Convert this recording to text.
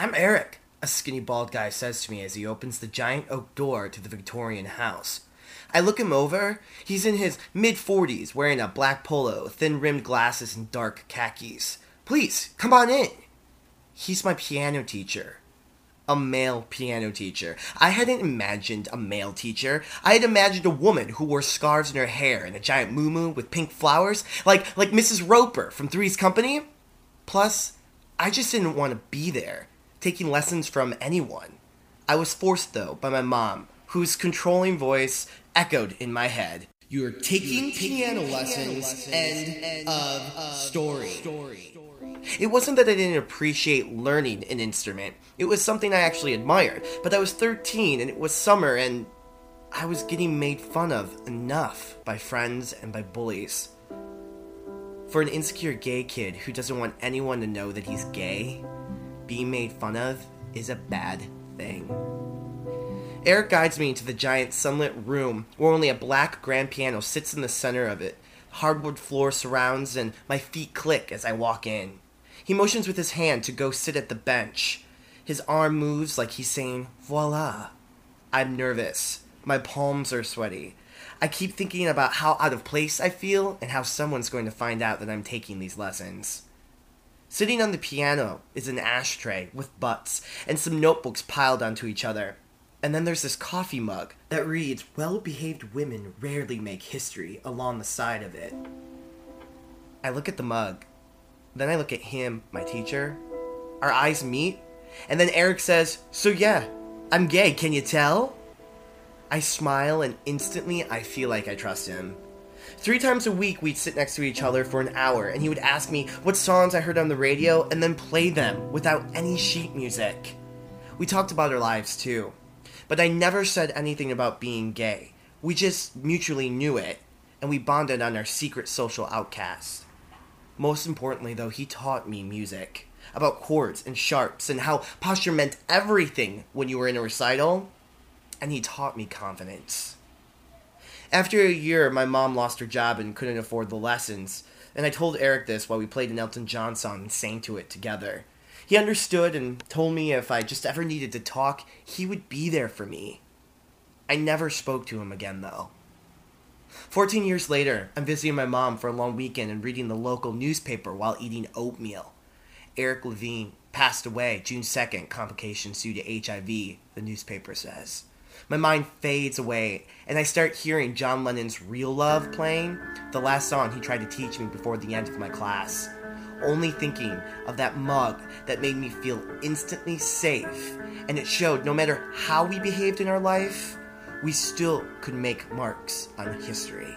I'm Eric, a skinny bald guy says to me as he opens the giant oak door to the Victorian house. I look him over. He's in his mid 40s, wearing a black polo, thin rimmed glasses, and dark khakis. Please, come on in. He's my piano teacher. A male piano teacher. I hadn't imagined a male teacher. I had imagined a woman who wore scarves in her hair and a giant moo with pink flowers, like like Mrs. Roper from Three's Company. Plus, I just didn't want to be there, taking lessons from anyone. I was forced though by my mom, whose controlling voice echoed in my head. You're taking piano lessons. End of uh, story. It wasn't that I didn't appreciate learning an instrument. It was something I actually admired. But I was 13 and it was summer and I was getting made fun of enough by friends and by bullies. For an insecure gay kid who doesn't want anyone to know that he's gay, being made fun of is a bad thing. Eric guides me into the giant sunlit room where only a black grand piano sits in the center of it. Hardwood floor surrounds, and my feet click as I walk in. He motions with his hand to go sit at the bench. His arm moves like he's saying, Voila. I'm nervous. My palms are sweaty. I keep thinking about how out of place I feel and how someone's going to find out that I'm taking these lessons. Sitting on the piano is an ashtray with butts and some notebooks piled onto each other. And then there's this coffee mug that reads, Well behaved women rarely make history along the side of it. I look at the mug. Then I look at him, my teacher. Our eyes meet. And then Eric says, So yeah, I'm gay, can you tell? I smile and instantly I feel like I trust him. Three times a week, we'd sit next to each other for an hour, and he would ask me what songs I heard on the radio and then play them without any sheet music. We talked about our lives too but I never said anything about being gay. We just mutually knew it, and we bonded on our secret social outcasts. Most importantly, though, he taught me music about chords and sharps and how posture meant everything when you were in a recital, and he taught me confidence. After a year, my mom lost her job and couldn't afford the lessons, and I told Eric this while we played an Elton John song and sang to it together. He understood and told me if I just ever needed to talk, he would be there for me. I never spoke to him again, though. 14 years later, I'm visiting my mom for a long weekend and reading the local newspaper while eating oatmeal. Eric Levine passed away June 2nd, complications due to HIV, the newspaper says. My mind fades away, and I start hearing John Lennon's Real Love playing, the last song he tried to teach me before the end of my class only thinking of that mug that made me feel instantly safe. And it showed no matter how we behaved in our life, we still could make marks on history.